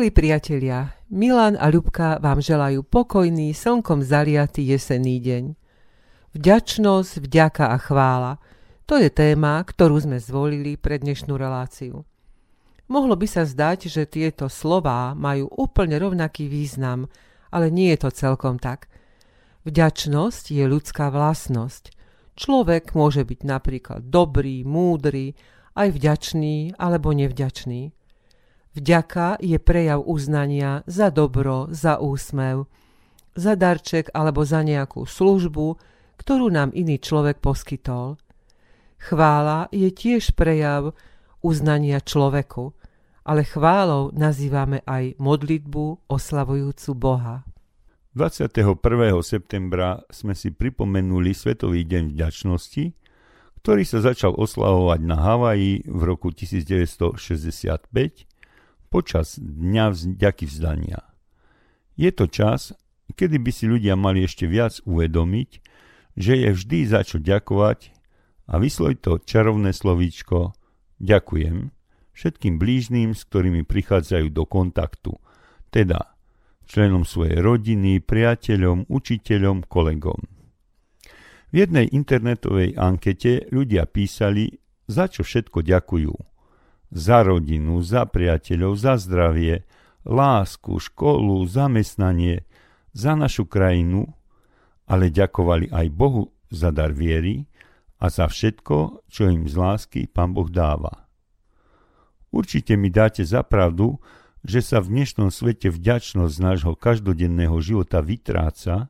Milí priatelia, Milan a Ľubka vám želajú pokojný, slnkom zaliatý jesenný deň. Vďačnosť, vďaka a chvála. To je téma, ktorú sme zvolili pre dnešnú reláciu. Mohlo by sa zdať, že tieto slová majú úplne rovnaký význam, ale nie je to celkom tak. Vďačnosť je ľudská vlastnosť. Človek môže byť napríklad dobrý, múdry, aj vďačný alebo nevďačný. Vďaka je prejav uznania za dobro, za úsmev, za darček alebo za nejakú službu, ktorú nám iný človek poskytol. Chvála je tiež prejav uznania človeku, ale chválou nazývame aj modlitbu oslavujúcu Boha. 21. septembra sme si pripomenuli Svetový deň vďačnosti, ktorý sa začal oslavovať na Havaji v roku 1965 počas Dňa vďaky vzdania. Je to čas, kedy by si ľudia mali ešte viac uvedomiť, že je vždy za čo ďakovať a vysloj to čarovné slovíčko ďakujem všetkým blížným, s ktorými prichádzajú do kontaktu, teda členom svojej rodiny, priateľom, učiteľom, kolegom. V jednej internetovej ankete ľudia písali, za čo všetko ďakujú – za rodinu, za priateľov, za zdravie, lásku, školu, zamestnanie, za našu krajinu, ale ďakovali aj Bohu za dar viery a za všetko, čo im z lásky Pán Boh dáva. Určite mi dáte za pravdu, že sa v dnešnom svete vďačnosť nášho každodenného života vytráca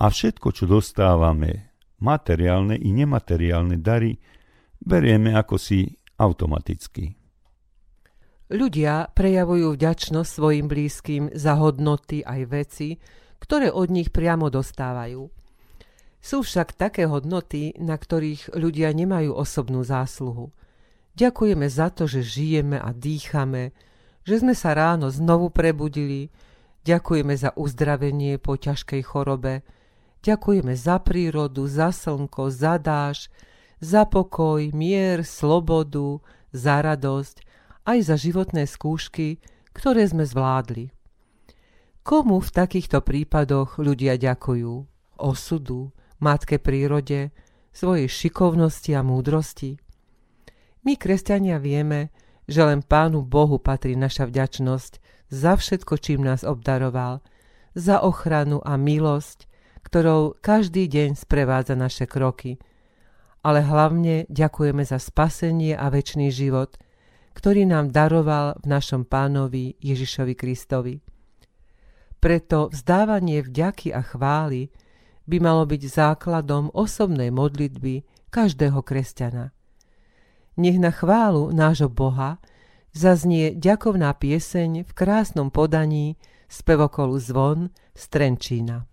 a všetko, čo dostávame, materiálne i nemateriálne dary, berieme ako si automaticky. Ľudia prejavujú vďačnosť svojim blízkym za hodnoty aj veci, ktoré od nich priamo dostávajú. Sú však také hodnoty, na ktorých ľudia nemajú osobnú zásluhu. Ďakujeme za to, že žijeme a dýchame, že sme sa ráno znovu prebudili, ďakujeme za uzdravenie po ťažkej chorobe, ďakujeme za prírodu, za slnko, za dáž, za pokoj, mier, slobodu, za radosť aj za životné skúšky, ktoré sme zvládli. Komu v takýchto prípadoch ľudia ďakujú? Osudu, matke prírode, svojej šikovnosti a múdrosti? My, kresťania, vieme, že len Pánu Bohu patrí naša vďačnosť za všetko, čím nás obdaroval, za ochranu a milosť, ktorou každý deň sprevádza naše kroky – ale hlavne ďakujeme za spasenie a väčší život, ktorý nám daroval v našom pánovi Ježišovi Kristovi. Preto vzdávanie vďaky a chvály by malo byť základom osobnej modlitby každého kresťana. Nech na chválu nášho Boha zaznie ďakovná pieseň v krásnom podaní spevokolu zvon z Trenčína.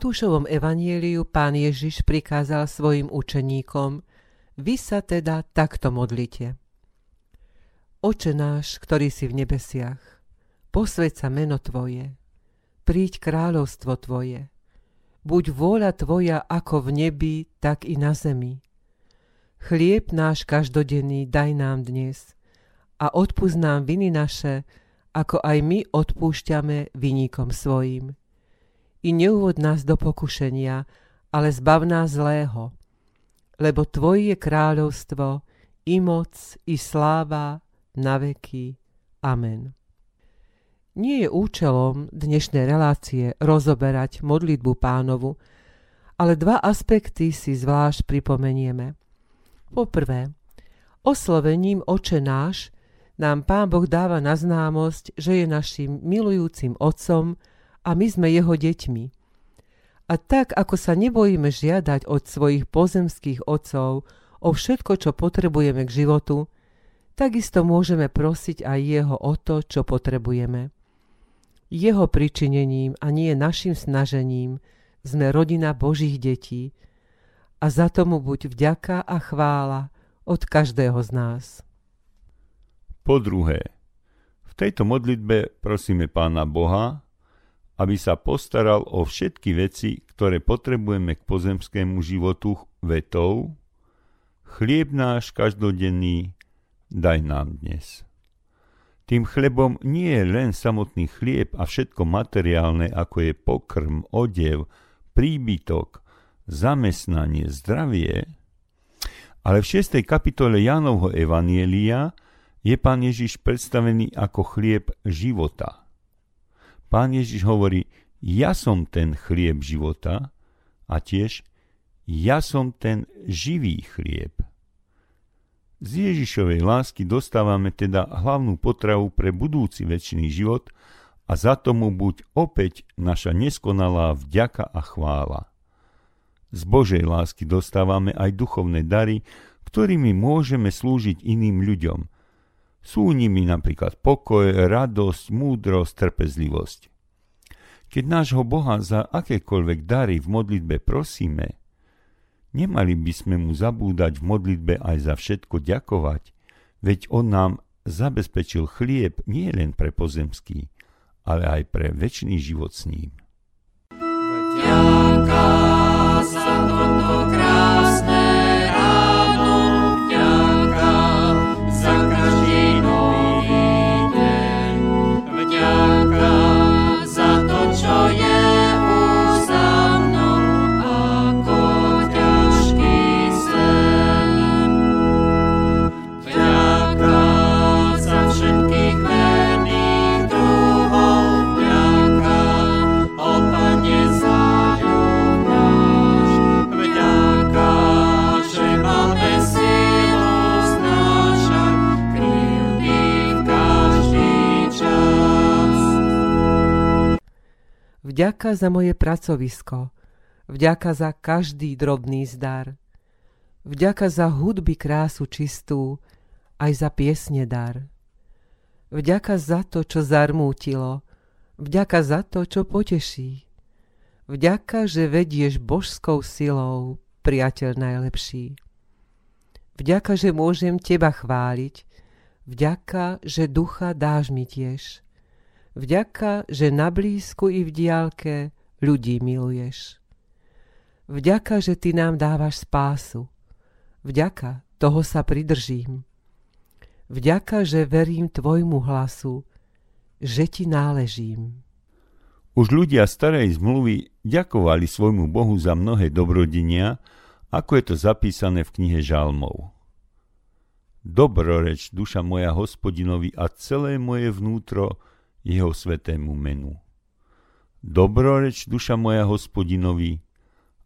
Matúšovom evanieliu pán Ježiš prikázal svojim učeníkom, vy sa teda takto modlite. Oče náš, ktorý si v nebesiach, posveď sa meno Tvoje, príď kráľovstvo Tvoje, buď vôľa Tvoja ako v nebi, tak i na zemi. Chlieb náš každodenný daj nám dnes a odpúsť nám viny naše, ako aj my odpúšťame vyníkom svojim i neuvod nás do pokušenia, ale zbav nás zlého. Lebo Tvoje je kráľovstvo, i moc, i sláva, na veky. Amen. Nie je účelom dnešnej relácie rozoberať modlitbu pánovu, ale dva aspekty si zvlášť pripomenieme. Poprvé, oslovením Oče náš nám Pán Boh dáva na známosť, že je našim milujúcim Otcom, a my sme jeho deťmi. A tak, ako sa nebojíme žiadať od svojich pozemských otcov o všetko, čo potrebujeme k životu, takisto môžeme prosiť aj jeho o to, čo potrebujeme. Jeho pričinením a nie našim snažením sme rodina Božích detí a za tomu buď vďaka a chvála od každého z nás. Po druhé, v tejto modlitbe prosíme Pána Boha, aby sa postaral o všetky veci, ktoré potrebujeme k pozemskému životu vetou Chlieb náš každodenný daj nám dnes. Tým chlebom nie je len samotný chlieb a všetko materiálne, ako je pokrm, odev, príbytok, zamestnanie, zdravie, ale v 6. kapitole Jánovho Evanielia je pán Ježiš predstavený ako chlieb života. Pán Ježiš hovorí, ja som ten chlieb života a tiež ja som ten živý chlieb. Z Ježišovej lásky dostávame teda hlavnú potravu pre budúci väčší život a za tomu buď opäť naša neskonalá vďaka a chvála. Z Božej lásky dostávame aj duchovné dary, ktorými môžeme slúžiť iným ľuďom – sú nimi napríklad pokoj, radosť, múdrosť, trpezlivosť. Keď nášho Boha za akékoľvek dary v modlitbe prosíme, nemali by sme mu zabúdať v modlitbe aj za všetko ďakovať, veď on nám zabezpečil chlieb nie len pre pozemský, ale aj pre väčší život s ním. Vďaka Vďaka za moje pracovisko, vďaka za každý drobný zdar, vďaka za hudby krásu čistú, aj za piesne dar. Vďaka za to, čo zarmútilo, vďaka za to, čo poteší. Vďaka, že vedieš božskou silou, priateľ najlepší. Vďaka, že môžem teba chváliť, vďaka, že ducha dáš mi tiež. Vďaka, že na blízku i v diálke ľudí miluješ. Vďaka, že ty nám dávaš spásu. Vďaka, toho sa pridržím. Vďaka, že verím tvojmu hlasu, že ti náležím. Už ľudia starej zmluvy ďakovali svojmu Bohu za mnohé dobrodenia, ako je to zapísané v knihe Žalmov. Dobroreč, duša moja hospodinovi a celé moje vnútro, jeho svetému menu. Dobroreč duša moja hospodinovi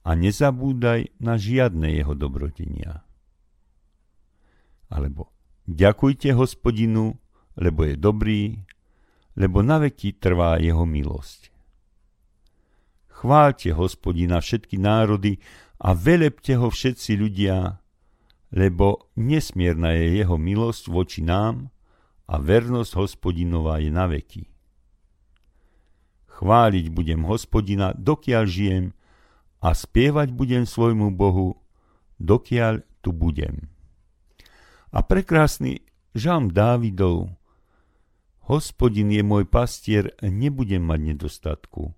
a nezabúdaj na žiadne jeho dobrodenia. Alebo ďakujte hospodinu, lebo je dobrý, lebo na veky trvá jeho milosť. Chváľte hospodina všetky národy a velepte ho všetci ľudia, lebo nesmierna je jeho milosť voči nám a vernosť hospodinová je na veky. Chváliť budem hospodina, dokiaľ žijem a spievať budem svojmu Bohu, dokiaľ tu budem. A prekrásny žalm Dávidov. Hospodin je môj pastier, nebudem mať nedostatku.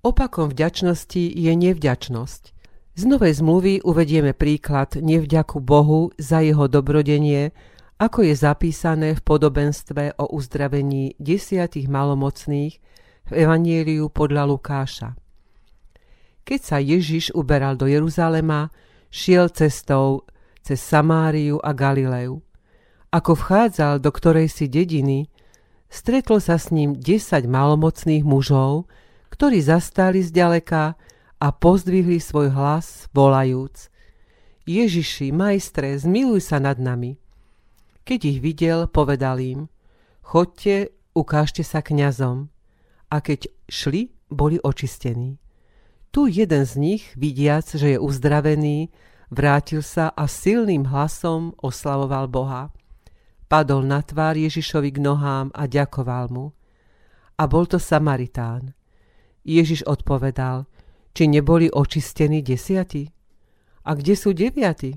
Opakom vďačnosti je nevďačnosť. Z novej zmluvy uvedieme príklad nevďaku Bohu za jeho dobrodenie, ako je zapísané v podobenstve o uzdravení desiatich malomocných v Evanieliu podľa Lukáša. Keď sa Ježiš uberal do Jeruzalema, šiel cestou cez Samáriu a Galileu. Ako vchádzal do ktorej si dediny, stretlo sa s ním desať malomocných mužov, ktorí zastali zďaleka a pozdvihli svoj hlas, volajúc Ježiši, majstre, zmiluj sa nad nami. Keď ich videl, povedal im Chodte, ukážte sa kňazom. A keď šli, boli očistení. Tu jeden z nich, vidiac, že je uzdravený, vrátil sa a silným hlasom oslavoval Boha. Padol na tvár Ježišovi k nohám a ďakoval mu. A bol to Samaritán. Ježiš odpovedal, či neboli očistení desiati? A kde sú deviati?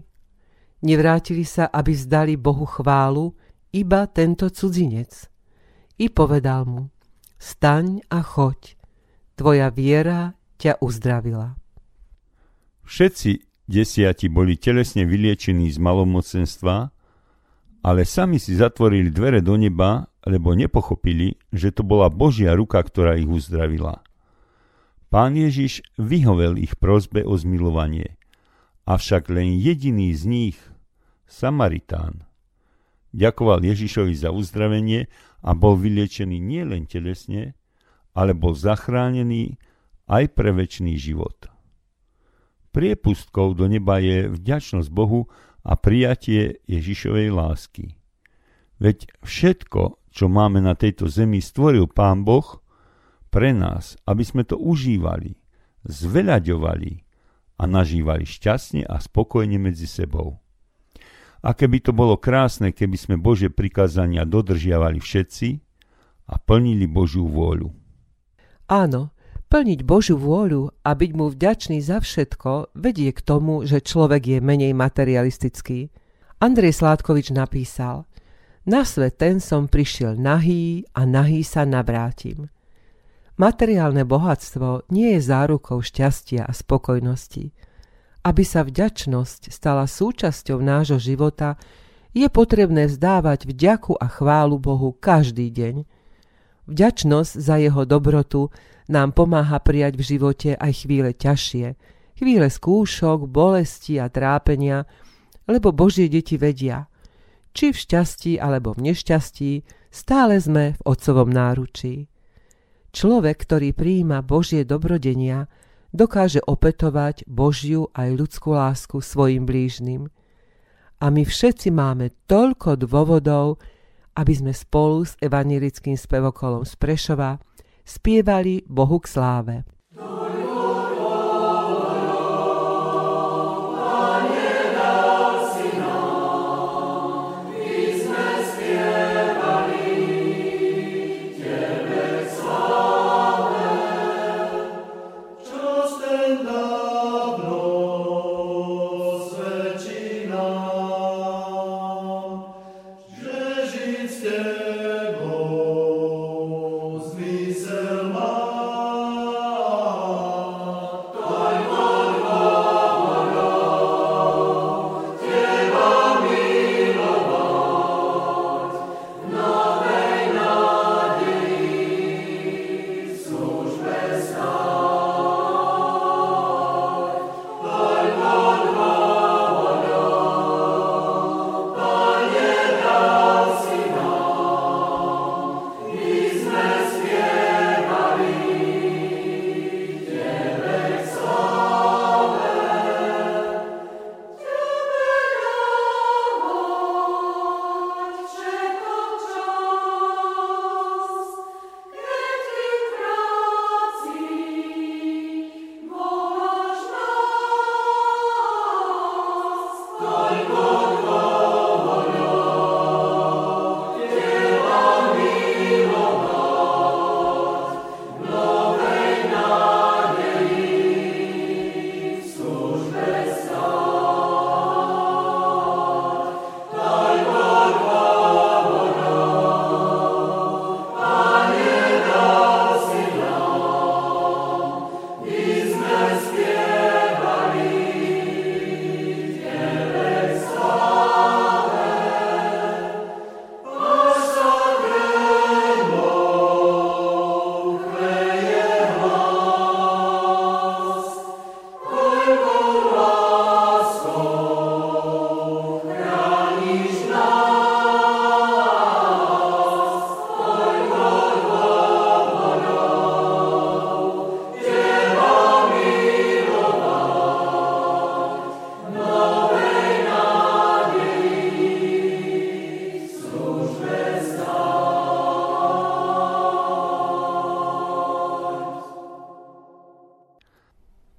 Nevrátili sa, aby vzdali Bohu chválu, iba tento cudzinec. I povedal mu, staň a choď, tvoja viera ťa uzdravila. Všetci desiati boli telesne vyliečení z malomocenstva, ale sami si zatvorili dvere do neba, lebo nepochopili, že to bola Božia ruka, ktorá ich uzdravila. Pán Ježiš vyhovel ich prozbe o zmilovanie, avšak len jediný z nich, Samaritán, ďakoval Ježišovi za uzdravenie a bol vyliečený nielen telesne, ale bol zachránený aj pre väčší život. Priepustkou do neba je vďačnosť Bohu a prijatie Ježišovej lásky. Veď všetko, čo máme na tejto zemi, stvoril Pán Boh pre nás, aby sme to užívali, zveľaďovali a nažívali šťastne a spokojne medzi sebou. A keby to bolo krásne, keby sme Bože prikázania dodržiavali všetci a plnili Božiu vôľu. Áno, plniť Božiu vôľu a byť mu vďačný za všetko vedie k tomu, že človek je menej materialistický. Andrej Sládkovič napísal Na svet ten som prišiel nahý a nahý sa navrátim. Materiálne bohatstvo nie je zárukou šťastia a spokojnosti. Aby sa vďačnosť stala súčasťou nášho života, je potrebné vzdávať vďaku a chválu Bohu každý deň. Vďačnosť za jeho dobrotu nám pomáha prijať v živote aj chvíle ťažšie, chvíle skúšok, bolesti a trápenia, lebo Božie deti vedia, či v šťastí alebo v nešťastí, stále sme v Otcovom náručí. Človek, ktorý prijíma Božie dobrodenia, dokáže opetovať Božiu aj ľudskú lásku svojim blížnym. A my všetci máme toľko dôvodov, aby sme spolu s evanilickým spevokolom z Prešova spievali Bohu k sláve.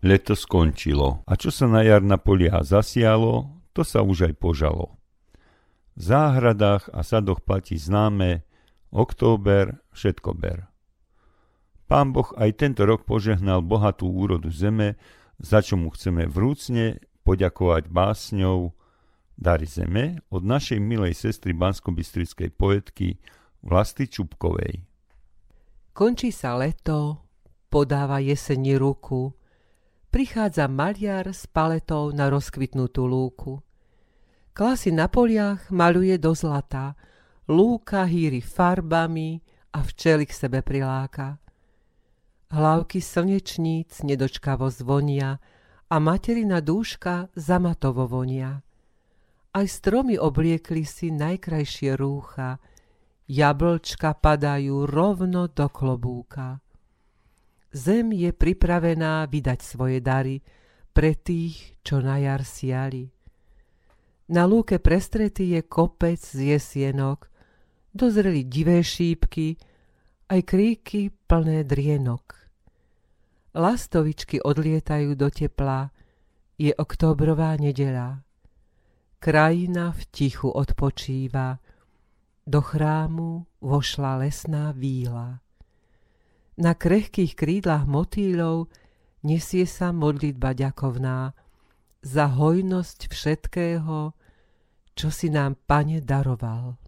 Leto skončilo a čo sa na jar na poliach zasialo, to sa už aj požalo. V záhradách a sadoch platí známe október, všetko ber. Pán Boh aj tento rok požehnal bohatú úrodu zeme, za čo mu chceme vrúcne poďakovať básňou Dary zeme od našej milej sestry banskobistrickej poetky Vlasty Čupkovej. Končí sa leto, podáva jeseni ruku, prichádza maliar s paletou na rozkvitnutú lúku. Klasy na poliach maluje do zlata, lúka hýri farbami a včely k sebe priláka. Hlavky slnečníc nedočkavo zvonia a materina dúška zamatovo vonia. Aj stromy obliekli si najkrajšie rúcha, jablčka padajú rovno do klobúka. Zem je pripravená vydať svoje dary pre tých, čo na jar siali. Na lúke prestretý je kopec z jesienok, dozreli divé šípky, aj kríky plné drienok. Lastovičky odlietajú do tepla, je oktobrová nedela. Krajina v tichu odpočíva, do chrámu vošla lesná víla. Na krehkých krídlach motýlov nesie sa modlitba ďakovná za hojnosť všetkého, čo si nám Pane daroval.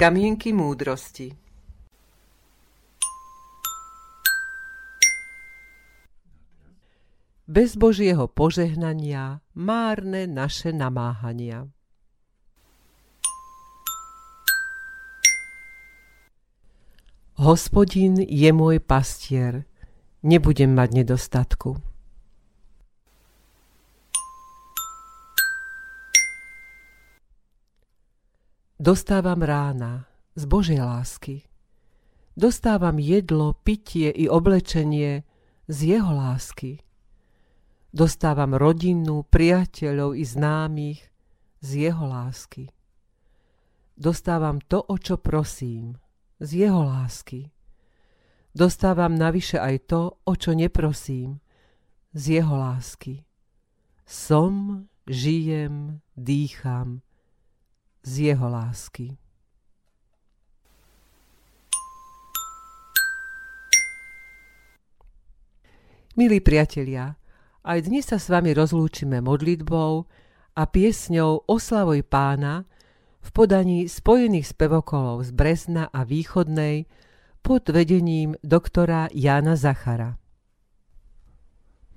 Kamienky múdrosti Bez Božieho požehnania márne naše namáhania. Hospodin je môj pastier, nebudem mať nedostatku. Dostávam rána z Božej lásky. Dostávam jedlo, pitie i oblečenie z Jeho lásky. Dostávam rodinu, priateľov i známych z Jeho lásky. Dostávam to, o čo prosím, z Jeho lásky. Dostávam navyše aj to, o čo neprosím, z Jeho lásky. Som, žijem, dýcham, z jeho lásky. Milí priatelia, aj dnes sa s vami rozlúčime modlitbou a piesňou Oslavuj pána v podaní spojených spevokolov z Brezna a Východnej pod vedením doktora Jána Zachara.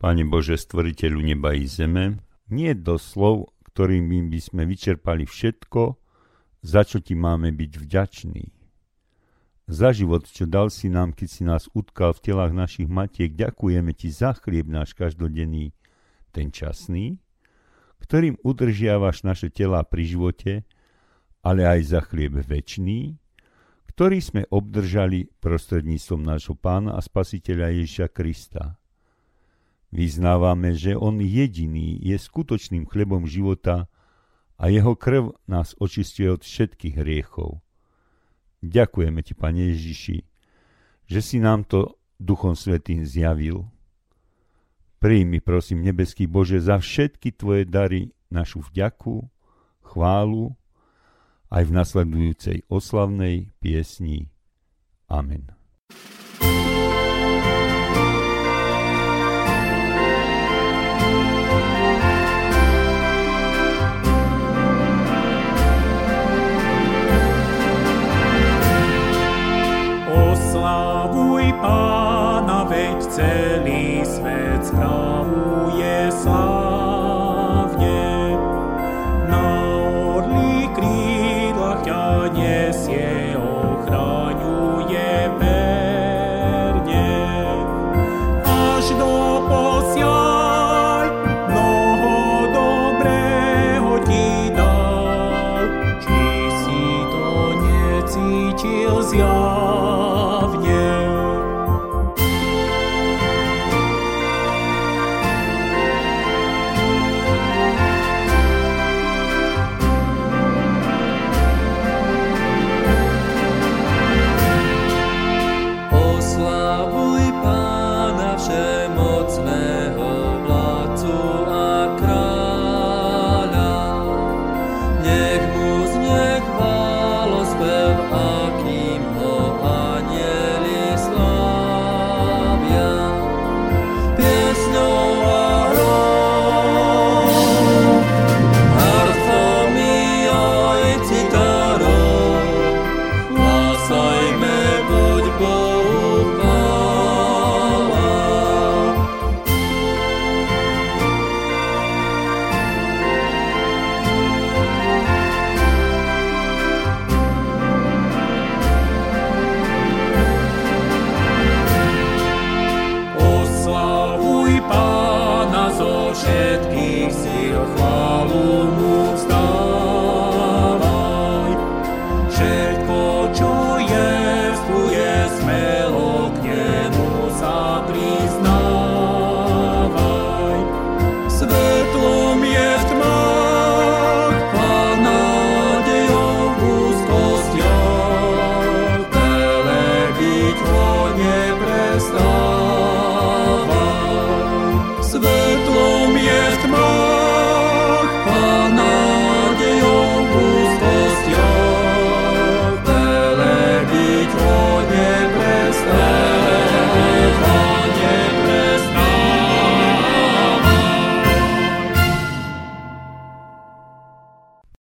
Pane Bože, stvoriteľu neba i zeme, nie do slov ktorými by sme vyčerpali všetko, za čo ti máme byť vďační. Za život, čo dal si nám, keď si nás utkal v telách našich matiek, ďakujeme ti za chlieb náš každodenný, ten časný, ktorým udržiavaš naše tela pri živote, ale aj za chlieb väčší, ktorý sme obdržali prostredníctvom nášho pána a spasiteľa Ježiša Krista. Vyznávame, že On jediný je skutočným chlebom života a Jeho krv nás očistuje od všetkých hriechov. Ďakujeme Ti, Pane Ježiši, že si nám to Duchom Svetým zjavil. Príjmi, prosím, nebeský Bože, za všetky Tvoje dary našu vďaku, chválu aj v nasledujúcej oslavnej piesni. Amen. Oslavuj Pána, veď celý